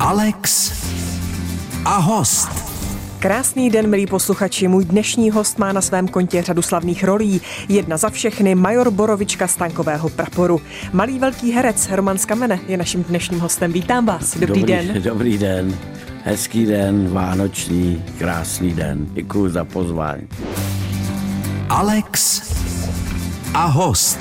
Alex a host. Krásný den, milí posluchači. Můj dnešní host má na svém kontě řadu slavných rolí. Jedna za všechny, major Borovička stankového praporu. Malý velký herec Roman Skamene je naším dnešním hostem. Vítám vás. Dobrý, dobrý den. Dobrý den. Hezký den, vánoční, krásný den. Děkuji za pozvání. Alex a host.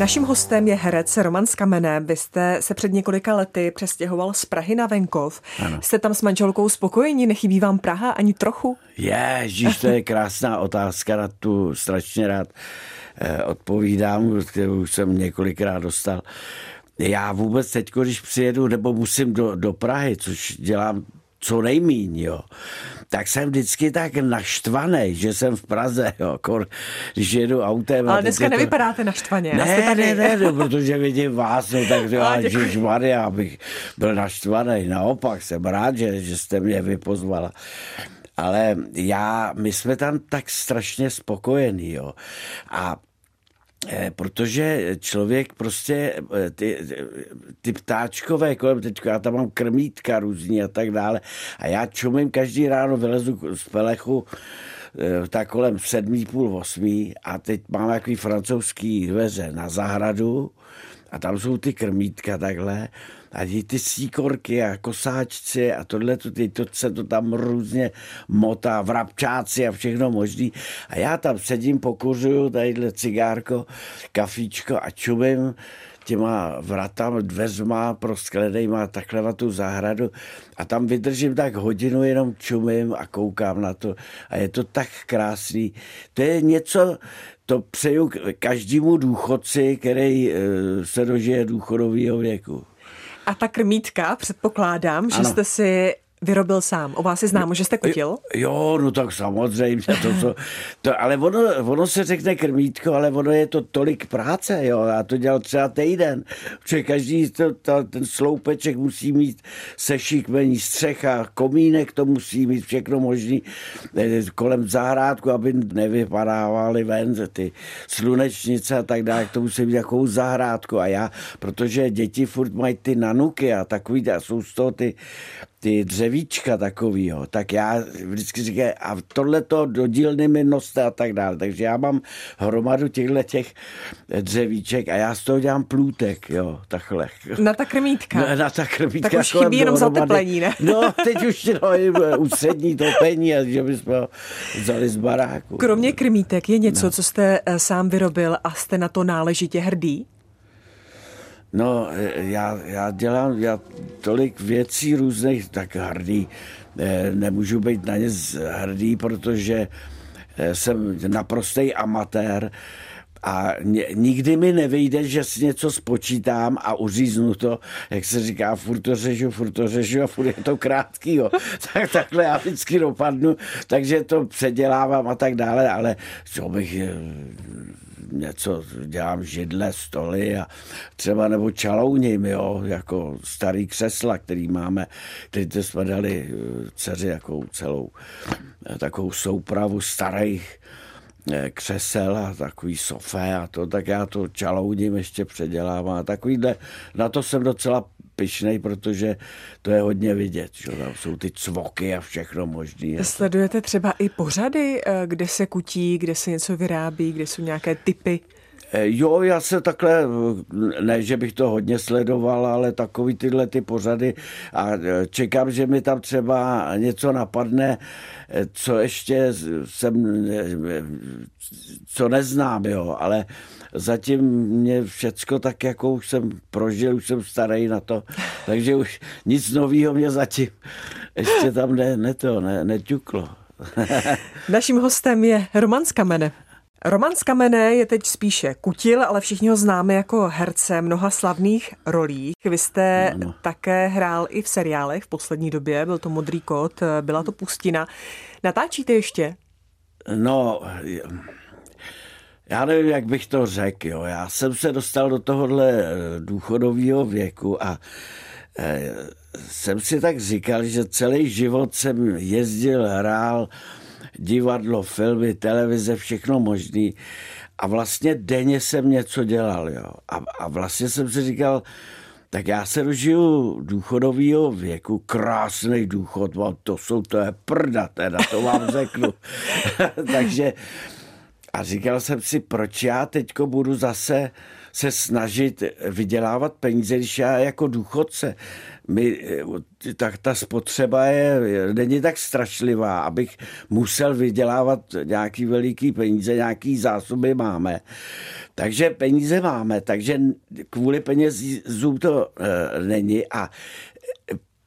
Naším hostem je herec Roman Skamene. Vy jste se před několika lety přestěhoval z Prahy na venkov. Ano. Jste tam s manželkou spokojení? Nechybí vám Praha ani trochu? Ježíš, to je krásná otázka, na tu strašně rád eh, odpovídám, kterou jsem několikrát dostal. Já vůbec teď, když přijedu nebo musím do, do Prahy, což dělám co nejmíň, jo, tak jsem vždycky tak naštvaný, že jsem v Praze, jo, kor, když jedu autem. Ale dneska to... nevypadáte naštvaně. Ne, tady... ne, ne, no, protože vidím vás, no, tak já, Maria, abych byl naštvaný. Naopak jsem rád, že, že jste mě vypozvala ale já, my jsme tam tak strašně spokojení, jo. A protože člověk prostě, eh, ty, ty ptáčkové kolem, teď já tam mám krmítka různý a tak dále a já čumím každý ráno, vylezu z pelechu eh, tak kolem sedmý, půl osmý a teď mám takový francouzský dveře na zahradu a tam jsou ty krmítka takhle a ty síkorky a kosáčci a tohle, to, ty, to se to tam různě motá, vrabčáci a všechno možný. A já tam sedím, pokuřuju tadyhle cigárko, kafíčko a čumím těma vratama, dveřma prosklenejma takhle na tu zahradu a tam vydržím tak hodinu, jenom čumím a koukám na to a je to tak krásný. To je něco, to přeju každému důchodci, který eh, se dožije důchodového věku. A ta krmítka, předpokládám, ano. že jste si vyrobil sám. O vás je známo, že jste kutil? Jo, no tak samozřejmě. To, to, to, ale ono, ono se řekne krmítko, ale ono je to tolik práce. Jo. Já to dělal třeba týden. Protože každý to, to, ten sloupeček musí mít sešikmení střecha, komínek to musí mít všechno možný eh, kolem zahrádku, aby nevypadávaly ven ty slunečnice a tak dále. To musí mít takovou zahrádku. A já, protože děti furt mají ty nanuky a takový, a jsou z toho ty ty dřevíčka takovýho, tak já vždycky říkám, a tohle to do dílny mi noste a tak dále. Takže já mám hromadu těchto těch dřevíček a já z toho dělám plůtek, jo, takhle. Na ta krmítka. Na, na ta krmítka. Tak už chybí jenom zateplení, ne? No, teď už no, ústřední topení, a že bychom ho vzali z baráku. Kromě krmítek je něco, no. co jste eh, sám vyrobil a jste na to náležitě hrdý? No, já, já dělám já tolik věcí různých, tak hrdý. Eh, nemůžu být na ně hrdý, protože jsem naprostý amatér a nikdy mi nevyjde, že si něco spočítám a uříznu to, jak se říká, furt to řežu, furt to řežu a furt je to krátký, jo. tak takhle já vždycky dopadnu, takže to předělávám a tak dále, ale co bych něco, dělám židle, stoly a třeba nebo čalouním, jo, jako starý křesla, který máme, který jsme dali eh, dceři jako celou eh, takovou soupravu starých eh, křesel a takový sofé a to, tak já to čalouním ještě předělávám a takovýhle, na to jsem docela pyšnej, protože to je hodně vidět. Že? Tam jsou ty cvoky a všechno možné. Sledujete třeba i pořady, eh, kde se kutí, kde se něco vyrábí, kde jsou nějaké typy? Eh, jo, já se takhle, ne, že bych to hodně sledoval, ale takový tyhle ty pořady a eh, čekám, že mi tam třeba něco napadne, co ještě jsem, co neznám, jo, ale zatím mě všecko tak, jako už jsem prožil, už jsem starý na to, takže už nic nového mě zatím ještě tam ne, ne to, ne, neťuklo. Naším hostem je Roman Skamene. Roman Skamene je teď spíše kutil, ale všichni ho známe jako herce mnoha slavných rolích. Vy jste no. také hrál i v seriálech v poslední době, byl to Modrý kot, byla to Pustina. Natáčíte ještě? No, já nevím, jak bych to řekl. Jo. Já jsem se dostal do tohohle eh, důchodového věku a eh, jsem si tak říkal, že celý život jsem jezdil, hrál divadlo, filmy, televize, všechno možný a vlastně denně jsem něco dělal. Jo. A, a vlastně jsem si říkal, tak já se dožiju důchodového věku, krásný důchod, to jsou, to je prda teda, to vám řeknu. Takže a říkal jsem si, proč já teďko budu zase se snažit vydělávat peníze, když já jako důchodce, my, tak ta spotřeba je, není tak strašlivá, abych musel vydělávat nějaký veliký peníze, nějaký zásoby máme. Takže peníze máme, takže kvůli penězům to e, není a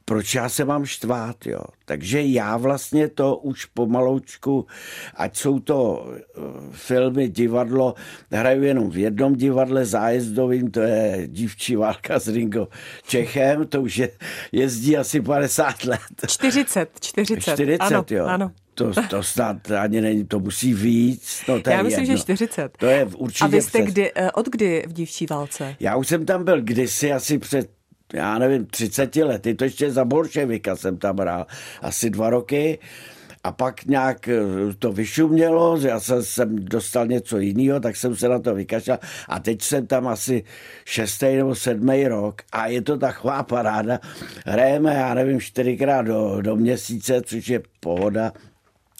proč já se mám štvát, jo. Takže já vlastně to už pomaloučku, ať jsou to eh, filmy, divadlo, hraju jenom v jednom divadle zájezdovým, to je dívčí válka s Ringo Čechem, to už je, jezdí asi 50 let. 40, 40. 40, ano, jo. Ano. To, to snad ani není, to musí víc. No, to Já je myslím, jedno. že 40. To je určitě A vy jste přes. kdy, eh, od kdy v dívčí válce? Já už jsem tam byl kdysi asi před já nevím, 30 lety, to ještě za bolševika jsem tam hrál, asi dva roky. A pak nějak eh, to vyšumělo, že já jsem, jsem dostal něco jiného, tak jsem se na to vykašlal. A teď jsem tam asi šestý nebo sedmý rok a je to taková paráda. Hrajeme, já nevím, čtyřikrát do, do měsíce, což je pohoda.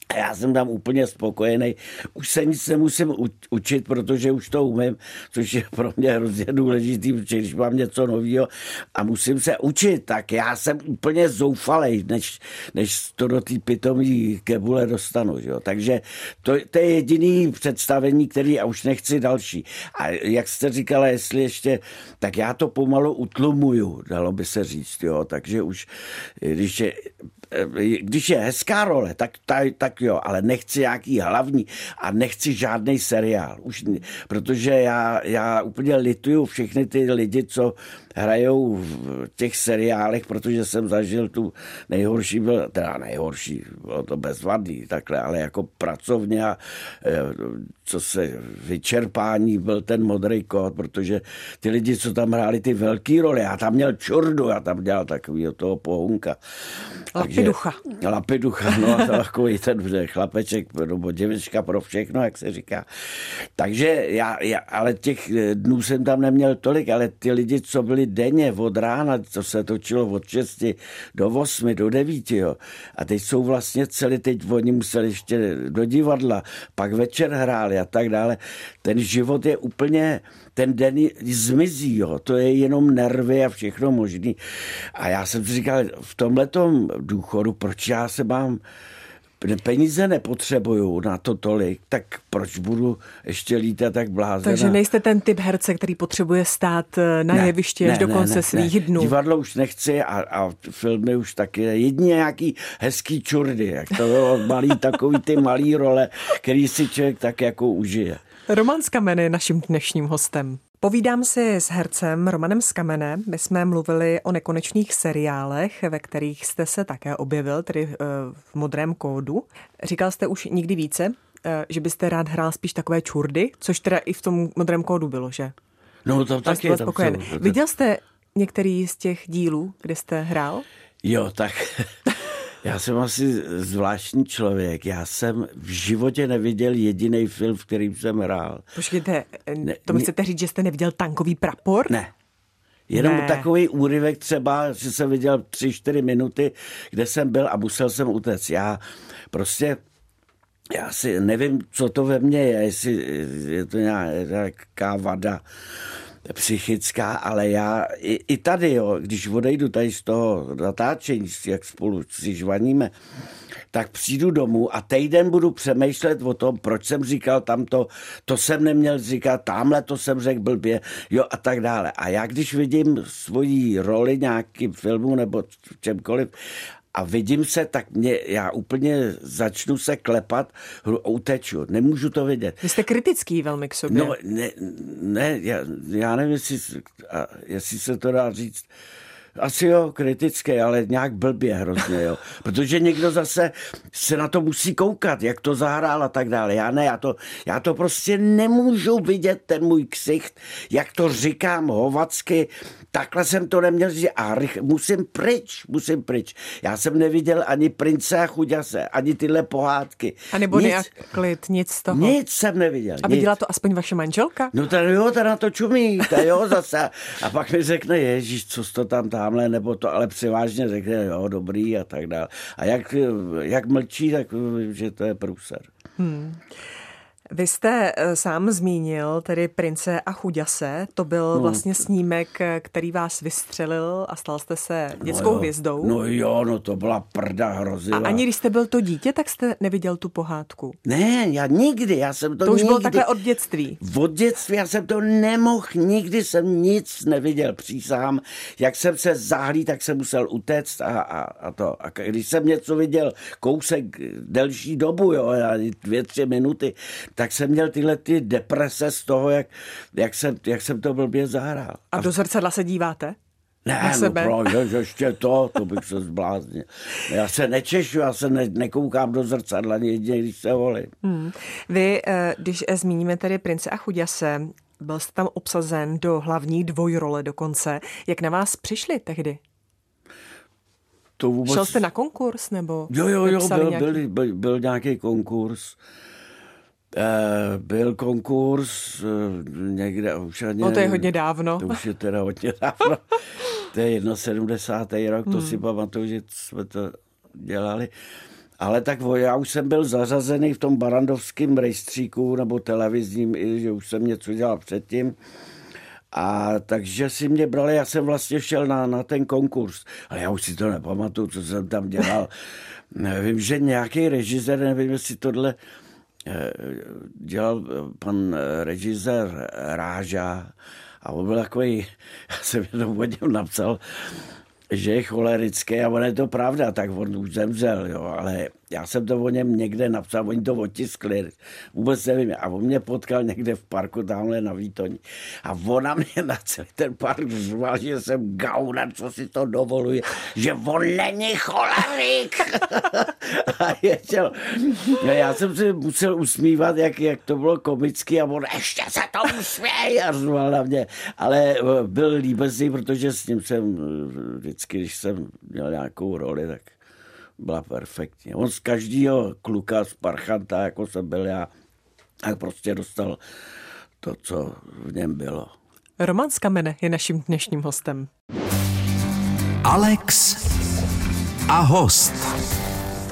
A já jsem tam úplně spokojený. Už se nic nemusím učit, protože už to umím, což je pro mě hrozně důležitý, protože když mám něco nového a musím se učit, tak já jsem úplně zoufalej, než, než to do té pitomí kebule dostanu. Že jo? Takže to, to je jediný představení, který já už nechci další. A jak jste říkala, jestli ještě, tak já to pomalu utlumuju, dalo by se říct. Jo? Takže už, když je když je hezká role, tak, tak, tak jo, ale nechci nějaký hlavní a nechci žádný seriál. Už, protože já, já úplně lituju všechny ty lidi, co hrajou v těch seriálech, protože jsem zažil tu nejhorší, byl, teda nejhorší, bylo to bezvadný, takhle, ale jako pracovně a co se vyčerpání byl ten modrý kód, protože ty lidi, co tam hráli ty velký role, já tam měl čurdu, já tam dělal takový toho pohunka. Lapiducha. Takže, lapiducha, no a takový ten chlapeček nebo děvička pro všechno, jak se říká. Takže já, já, ale těch dnů jsem tam neměl tolik, ale ty lidi, co byli denně od rána, co se točilo od 6 do 8, do 9, jo. A teď jsou vlastně celý, teď oni museli ještě do divadla, pak večer hráli a tak dále. Ten život je úplně, ten den zmizí, jo. to je jenom nervy a všechno možný. A já jsem si říkal, v tomhletom důchodu, proč já se mám peníze nepotřebuju na to tolik, tak proč budu ještě lítat tak blázen? Takže nejste ten typ herce, který potřebuje stát na ne, jevišti až do konce ne, svých ne. dnů. Divadlo už nechci a, a filmy už taky. Jedině nějaký hezký čurdy, jak to bylo malý, takový ty malý role, který si člověk tak jako užije. Roman Skamen je naším dnešním hostem. Povídám si s hercem Romanem Skamene. My jsme mluvili o nekonečných seriálech, ve kterých jste se také objevil, tedy v modrém kódu. Říkal jste už nikdy více, že byste rád hrál spíš takové čurdy, což teda i v tom modrém kódu bylo, že? No to taky. Tam spokojený. Viděl jste některý z těch dílů, kde jste hrál? Jo, tak já jsem asi zvláštní člověk. Já jsem v životě neviděl jediný film, v kterým jsem hrál. Počkejte, to mi chcete říct, že jste neviděl tankový prapor? Ne. Jenom Ne. takový úryvek třeba, že jsem viděl tři, čtyři minuty, kde jsem byl a musel jsem utéct. Já prostě já si nevím, co to ve mně je, jestli je to nějaká vada psychická, ale já i, i tady, jo, když odejdu tady z toho natáčení, jak spolu si žvaníme, tak přijdu domů a týden budu přemýšlet o tom, proč jsem říkal tamto, to jsem neměl říkat, tamhle to jsem řekl blbě, jo a tak dále. A já když vidím svoji roli nějakým filmu nebo čemkoliv a vidím se, tak mě, já úplně začnu se klepat, uteču, nemůžu to vidět. Vy jste kritický velmi k sobě. No, ne, ne já, já nevím, jestli, jestli se to dá říct Asi jo, kritické, ale nějak blbě hrozně, jo. Protože někdo zase se na to musí koukat, jak to zahrál a tak dále. Já ne, já to, já to prostě nemůžu vidět, ten můj ksicht, jak to říkám hovacky, takhle jsem to neměl říct a rych, musím pryč, musím pryč. Já jsem neviděl ani prince a chuďase, ani tyhle pohádky. A nebo nic, nějak klid, nic z toho. Nic jsem neviděl. A viděla to aspoň vaše manželka? No to jo, ta na to čumí, ta jo zase. A pak mi řekne, ježíš, co to tam tamhle, nebo to, ale převážně řekne, jo, dobrý a tak dále. A jak, jak mlčí, tak že to je průser. Hmm. Vy jste eh, sám zmínil tedy Prince a chuďase. To byl no. vlastně snímek, eh, který vás vystřelil a stal jste se no dětskou no hvězdou. No jo, no to byla prda hrozivá. A ani když jste byl to dítě, tak jste neviděl tu pohádku? Ne, já nikdy, já jsem to To už nikdy, bylo takhle od dětství? Od dětství, já jsem to nemohl, nikdy jsem nic neviděl, přísám. Jak jsem se zahlí, tak jsem musel utéct a, a, a to. A když jsem něco viděl, kousek delší dobu, jo, dvě, tři minuty, tak jsem měl tyhle ty deprese z toho, jak, jak, jsem, jak jsem to blbě zahrál. A do zrcadla se díváte? Ne, na no sebe. no proč, ještě to, to bych se zbláznil. Já se nečešu, já se ne, nekoukám do zrcadla jedině, když se volím. Hmm. Vy, eh, když eh, zmíníme tedy Prince a Chuděse, byl jste tam obsazen do hlavní dvojrole dokonce. Jak na vás přišli tehdy? To vůbec... Šel jste na konkurs, nebo Jo, jo, jo, byl, nějaký... byl, byl, byl nějaký konkurs. Eh, byl konkurs eh, někde už ani... No to je hodně dávno. To už je teda hodně dávno. to je 71. rok, to hmm. si pamatuju, že jsme to dělali. Ale tak já už jsem byl zařazený v tom barandovském rejstříku nebo televizním, že už jsem něco dělal předtím. A takže si mě brali, já jsem vlastně šel na, na ten konkurs, ale já už si to nepamatuju, co jsem tam dělal. Vím, že nějaký režisér, nevím, jestli tohle Eh, dělal eh, pan eh, režisér Ráža a on byl takový, já jsem jenom o něm napsal, že je cholerický a on je to pravda, tak on už zemřel, jo, ale já jsem to o něm někde napsal, oni to otiskli, vůbec nevím, a on mě potkal někde v parku tamhle na Výtoní a ona mě na celý ten park řval, že jsem gauner, co si to dovoluje, že on není cholerik. a ječel. No, já jsem se musel usmívat, jak, jak to bylo komicky a on ještě se to usměj a řval na mě, ale eh, byl líbezný, protože s ním jsem eh, vždycky, když jsem měl nějakou roli, tak byla perfektní. On z každého kluka z parchanta, jako jsem byl já, tak prostě dostal to, co v něm bylo. Roman z Kamene je naším dnešním hostem. Alex a host.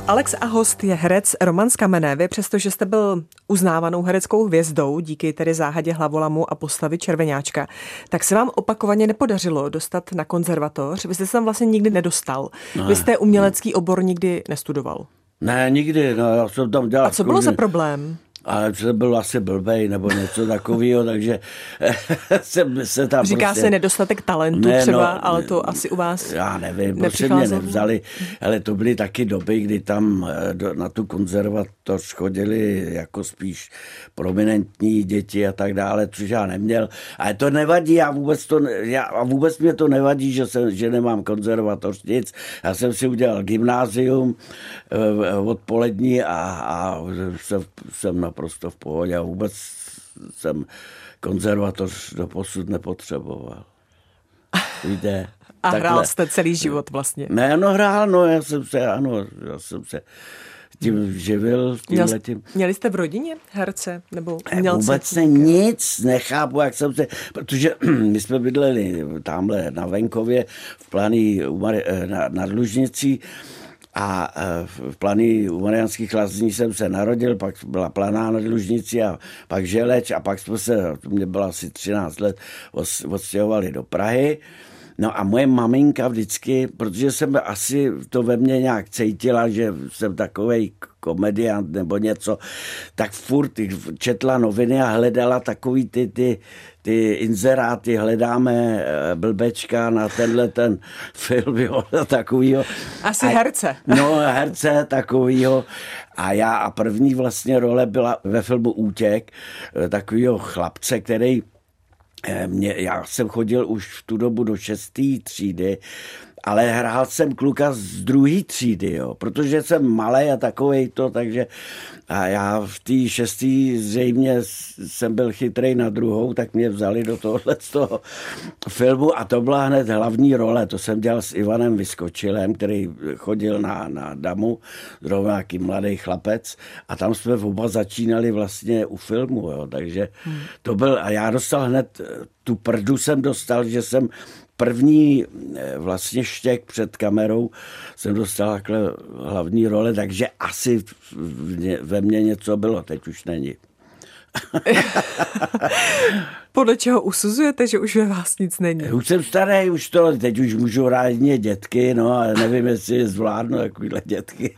Alex a host je herec Roman z Kamene. Vy přestože jste byl uznávanou hereckou hvězdou díky tedy záhadě hlavolamu a postavy Červenáčka, tak se vám opakovaně nepodařilo dostat na konzervatoř. Vy jste se tam vlastně nikdy nedostal. Ne. Vy jste umělecký obor nikdy nestudoval. Ne, nikdy, no, já jsem tam dělal. A co bylo za problém? Ale jsem byl asi blbej nebo něco takového, takže jsem se tam Říká prostě... se nedostatek talentu ne, třeba, no, ale to asi u vás Já nevím, prostě mě nevzali, ale to byly taky doby, kdy tam eh, na tu konzervatoř chodili jako spíš prominentní děti a tak dále, což já neměl. Ale to nevadí, já vůbec, to, já, a vůbec mě to nevadí, že, jsem, že nemám konzervatoř, nic. Já jsem si udělal gymnázium eh, odpolední a, a jsem, jsem na naprosto v pohodě a vůbec jsem konzervatoř do posud nepotřeboval. Víte? A takhle. hrál jste celý život vlastně? Ne, no hrál, no já jsem se, ano, já jsem se tím živil, tím Měl, letím. Měli jste v rodině herce? Nebo umělce? Vůbec ne, nic, nechápu, jak jsem se, protože my jsme bydleli tamhle na venkově v plány na, na Dlužnici a e, v plany u Mariánských lazní jsem se narodil, pak byla planá na Dlužnici a pak Želeč a pak jsme se, mě bylo asi 13 let, odstěhovali do Prahy. No a moje maminka vždycky, protože jsem asi to ve mně nějak cítila, že jsem takovej komediant nebo něco, tak furt četla noviny a hledala takový ty, ty, ty inzeráty, hledáme eh, blbečka na tenhle ten film, jo, takovýho. Asi a, herce. No, herce takovýho. A já a první vlastně role byla ve filmu Útěk, eh, takovýho chlapce, který eh, mě, já jsem chodil už v tu dobu do šesté třídy ale hrál jsem kluka z druhé třídy, jo, protože jsem malý a takovej to, takže a já v té šestý zřejmě jsem byl chytrý na druhou, tak mě vzali do tohohle z toho filmu a to byla hned hlavní role. To jsem dělal s Ivanem Vyskočilem, který chodil na, na damu, zrovna nějaký mladý chlapec a tam jsme oba začínali vlastně u filmu, jo, takže to byl, a já dostal hned tu prdu jsem dostal, že jsem první eh, vlastně štěk před kamerou jsem dostal takhle hlavní role, takže asi ve mně něco bylo, teď už není. Podle čeho usuzujete, že už ve vás nic není? Už jsem starý, už to, teď už můžu hrát jedně dětky, no ale nevím, jestli zvládnu takovýhle dětky.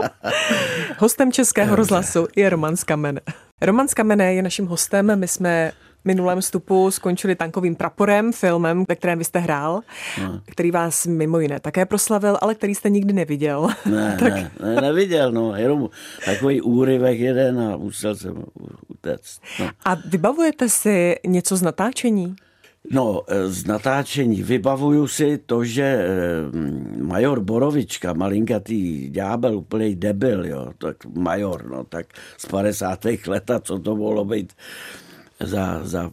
Hostem Českého rozhlasu je Roman Skamen. Roman Skamené je naším hostem, my jsme minulém vstupu skončili tankovým praporem, filmem, ve kterém vy jste hrál, no. který vás mimo jiné také proslavil, ale který jste nikdy neviděl. Ne, tak... ne, ne, neviděl, no, jenom takový úryvek jeden a musel jsem utéct. No. A vybavujete si něco z natáčení? No, e, z natáčení vybavuju si to, že e, major Borovička, malinkatý ďábel, úplný debil, jo, tak major, no, tak z 50. let, a co to mohlo být za, za,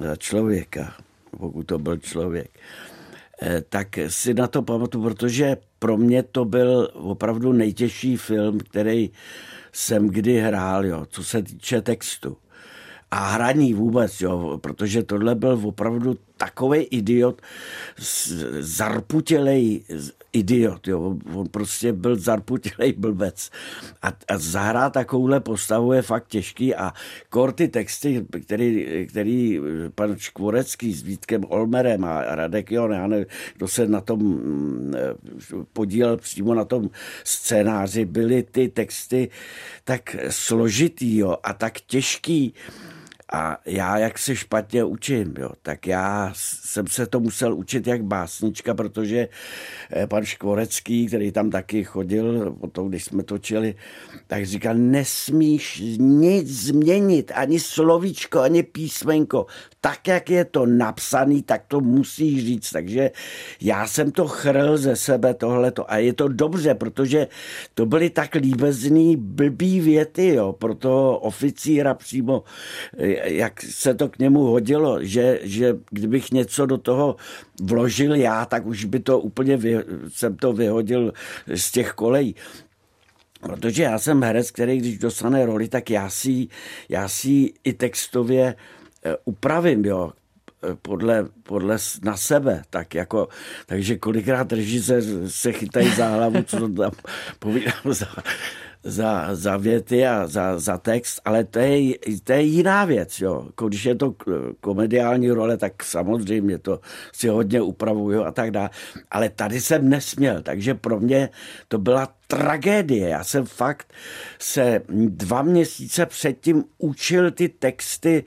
za člověka, pokud to byl člověk, eh, tak si na to pamatuju, protože pro mě to byl opravdu nejtěžší film, který jsem kdy hrál, jo, co se týče textu. A hraní vůbec, jo, protože tohle byl opravdu takový idiot, zarputělej idiot, jo. On prostě byl zarputělej blbec. A, a zahrát takovouhle postavu je fakt těžký a kor ty texty, který, který pan Škvorecký s Vítkem Olmerem a Radek Jon, kdo se na tom mm, podílel přímo na tom scénáři, byly ty texty tak složitý jo, a tak těžký, a já, jak se špatně učím, jo, tak já jsem se to musel učit jak básnička, protože eh, pan Škvorecký, který tam taky chodil, potom, když jsme točili, tak říkal, nesmíš nic změnit, ani slovíčko, ani písmenko. Tak, jak je to napsaný, tak to musíš říct. Takže já jsem to chrl ze sebe tohleto. A je to dobře, protože to byly tak líbezný blbý věty, jo, pro toho oficíra přímo jak se to k němu hodilo, že, že kdybych něco do toho vložil já, tak už by to úplně, vy, jsem to vyhodil z těch kolejí. Protože já jsem herec, který když dostane roli, tak já si, já si i textově eh, upravím, jo, eh, podle, podle na sebe, tak jako, takže kolikrát režisér se chytají za hlavu, co to tam povídám za, za, za věty a za, za text, ale to je, to je jiná věc. Jo. Když je to komediální role, tak samozřejmě to si hodně upravuju a tak dále. Ale tady jsem nesměl, takže pro mě to byla tragédie. Já jsem fakt se dva měsíce předtím učil ty texty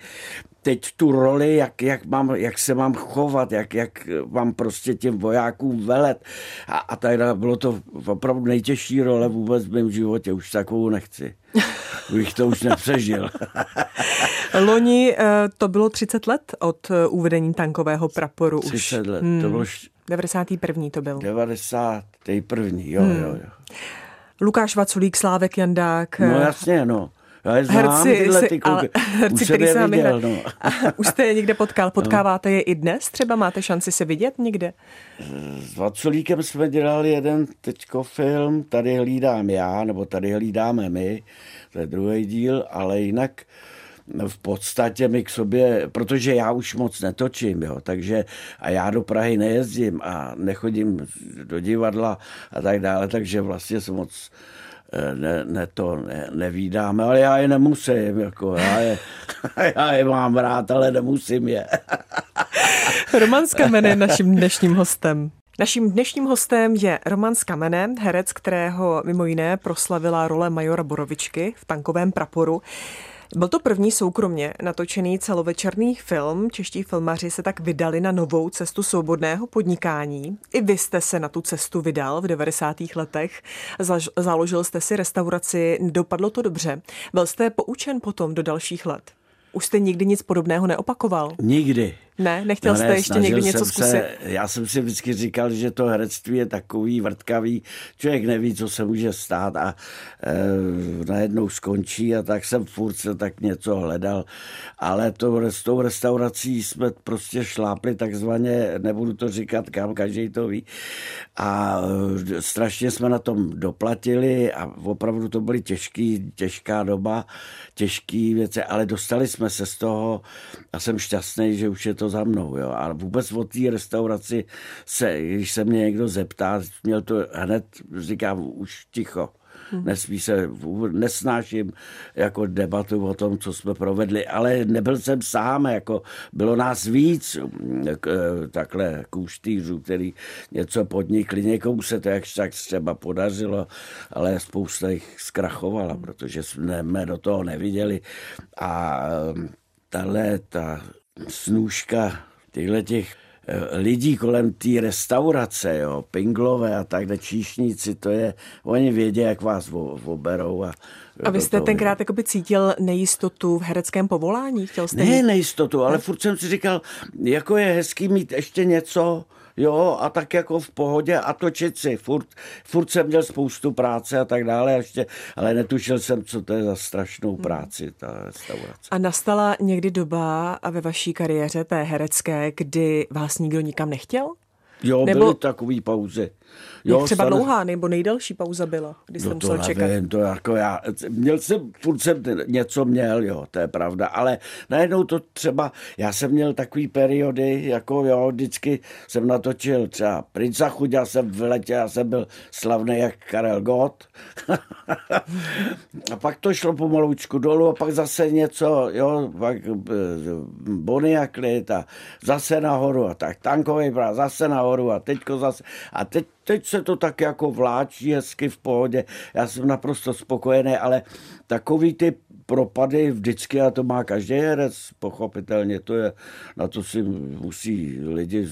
teď tu roli, jak, jak, mám, jak se mám chovat, jak, jak mám prostě těm vojákům velet. A, a tady bylo to opravdu nejtěžší role vůbec v mém životě. Už takovou nechci. Bych to už nepřežil. Loni eh, to bylo 30 let od eh, uvedení tankového praporu. 30 už. let, hmm. to bylo... 91. to byl. 91. jo, hmm. jo, jo. Lukáš Vaculík, Slávek Jandák. No jasně, no. Já znám herci, tyhle ty kluky. herci, už který se viděl, no. Už jste je někde potkal. Potkáváte no. je i dnes? Třeba máte šanci se vidět někde? S Vaculíkem jsme dělali jeden teďko film, tady hlídám já, nebo tady hlídáme my, to je druhý díl, ale jinak v podstatě mi k sobě, protože já už moc netočím, jo, takže a já do Prahy nejezdím a nechodím do divadla a tak dále, takže vlastně jsem moc ne, ne to ne, nevídáme, ale já je nemusím, jako já je, já je mám rád, ale nemusím je. Roman Skamen je naším dnešním hostem. Naším dnešním hostem je Roman Skamene, herec, kterého mimo jiné proslavila role majora Borovičky v tankovém praporu. Byl to první soukromně natočený celovečerný film. Čeští filmaři se tak vydali na novou cestu svobodného podnikání. I vy jste se na tu cestu vydal v 90. letech. Založil jste si restauraci, dopadlo to dobře. Byl jste poučen potom do dalších let? Už jste nikdy nic podobného neopakoval? Nikdy. Ne, nechtěl no ne, jste ještě někdy něco zkusit? Se, já jsem si vždycky říkal, že to herectví je takový vrtkavý, člověk neví, co se může stát a e, najednou skončí a tak jsem furt se tak něco hledal, ale to, s tou restaurací jsme prostě šlápli takzvaně, nebudu to říkat kam, každý to ví. A e, strašně jsme na tom doplatili a opravdu to byly těžký, těžká doba, těžký věci, ale dostali jsme se z toho a jsem šťastný, že už je to to za mnou. Jo. A vůbec o té restauraci se, když se mě někdo zeptá, měl to hned, říkám, už ticho. Hmm. Nesmí se, nesnáším jako debatu o tom, co jsme provedli, ale nebyl jsem sám, jako bylo nás víc takhle kůštýřů, který něco podnikli. Někomu se to jakž tak třeba podařilo, ale spousta jich zkrachovala, protože jsme do toho neviděli. A tahle ta snůžka těchto těch eh, lidí kolem té restaurace, jo, pinglové a tak číšníci, to je, oni vědí, jak vás oberou. A, a vy jste tenkrát jakoby cítil nejistotu v hereckém povolání? Chtěl jste ne mít... nejistotu, ale furt jsem si říkal, jako je hezký mít ještě něco, jo, a tak jako v pohodě a točit si. Furt, furt jsem měl spoustu práce a tak dále, ještě, ale netušil jsem, co to je za strašnou hmm. práci, ta restaurace. A nastala někdy doba ve vaší kariéře té herecké, kdy vás nikdo nikam nechtěl? Jo, Nebo... byly takový pauzy. Jo, Jak třeba stane... dlouhá nebo nejdelší pauza byla, kdy jste no musel to čekat? Nevím, to jako já, měl jsem, furt jsem něco měl, jo, to je pravda, ale najednou to třeba, já jsem měl takový periody, jako jo, vždycky jsem natočil třeba Princa Chuďa jsem v letě, já jsem byl slavný jak Karel Gott. a pak to šlo pomaloučku dolů a pak zase něco, jo, pak eh, Bonnie a Klid a zase nahoru a tak tankový práv, zase nahoru a teďko zase a teď teď se to tak jako vláčí hezky v pohodě. Já jsem naprosto spokojený, ale takový ty propady vždycky, a to má každý herec, pochopitelně, to je, na to si musí lidi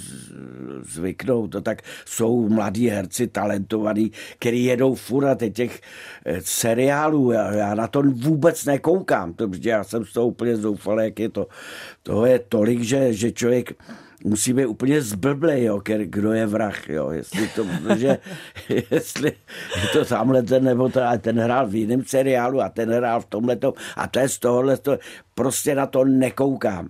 zvyknout. To tak jsou mladí herci, talentovaní, který jedou furt a těch eh, seriálů, já, já na to vůbec nekoukám, to, já jsem z toho úplně zoufalý, jak je to. Toho je tolik, že, že člověk musí být úplně zblblej, jo, kdo je vrah, jo, jestli to, že, jestli je to tamhle ten, nebo to, a ten hrál v jiném seriálu a ten hrál v tomhle a to je z tohohle, to, prostě na to nekoukám.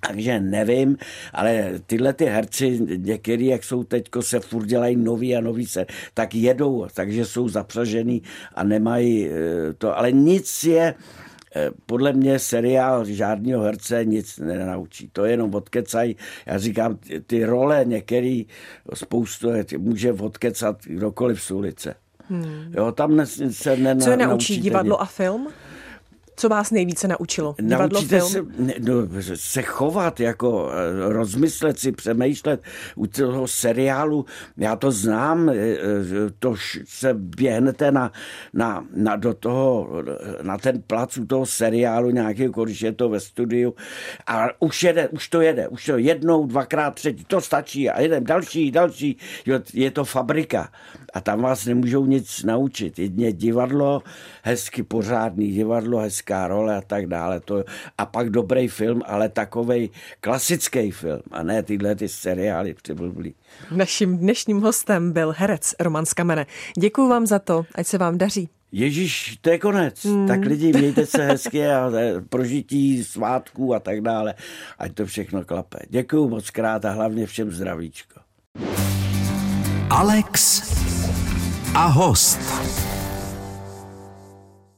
Takže nevím, ale tyhle ty herci, některý, jak jsou teďko, se furt dělají nový a nový se, tak jedou, takže jsou zapřažený a nemají eh, to, ale nic je, podle mě seriál žádného herce nic nenaučí. To je jenom odkecaj. Já říkám, ty role některý spoustu může odkecat kdokoliv z ulice. Hmm. Jo, tam se nenaučí. Co je naučí divadlo a film? Co vás nejvíce naučilo? Divadlo, Naučíte film? Se, no, se chovat, jako eh, rozmyslet si, přemýšlet u toho seriálu. Já to znám, eh, eh, to se běhnete na, na, na, do toho, na ten plac u toho seriálu nějakého, když je to ve studiu a už jede, už to jede, už to jednou, dvakrát, třetí, to stačí a jedem další, další. Jo, je to fabrika a tam vás nemůžou nic naučit. Jedně divadlo, hezky pořádný divadlo, hezká role a tak dále. To, a pak dobrý film, ale takový klasický film a ne tyhle ty seriály přiblblí. Naším dnešním hostem byl herec Roman Skamene. Děkuji vám za to, ať se vám daří. Ježíš, to je konec. Hmm. Tak lidi, mějte se hezky a prožití svátků a tak dále. Ať to všechno klape. Děkuji moc krát a hlavně všem zdravíčko. Alex a host.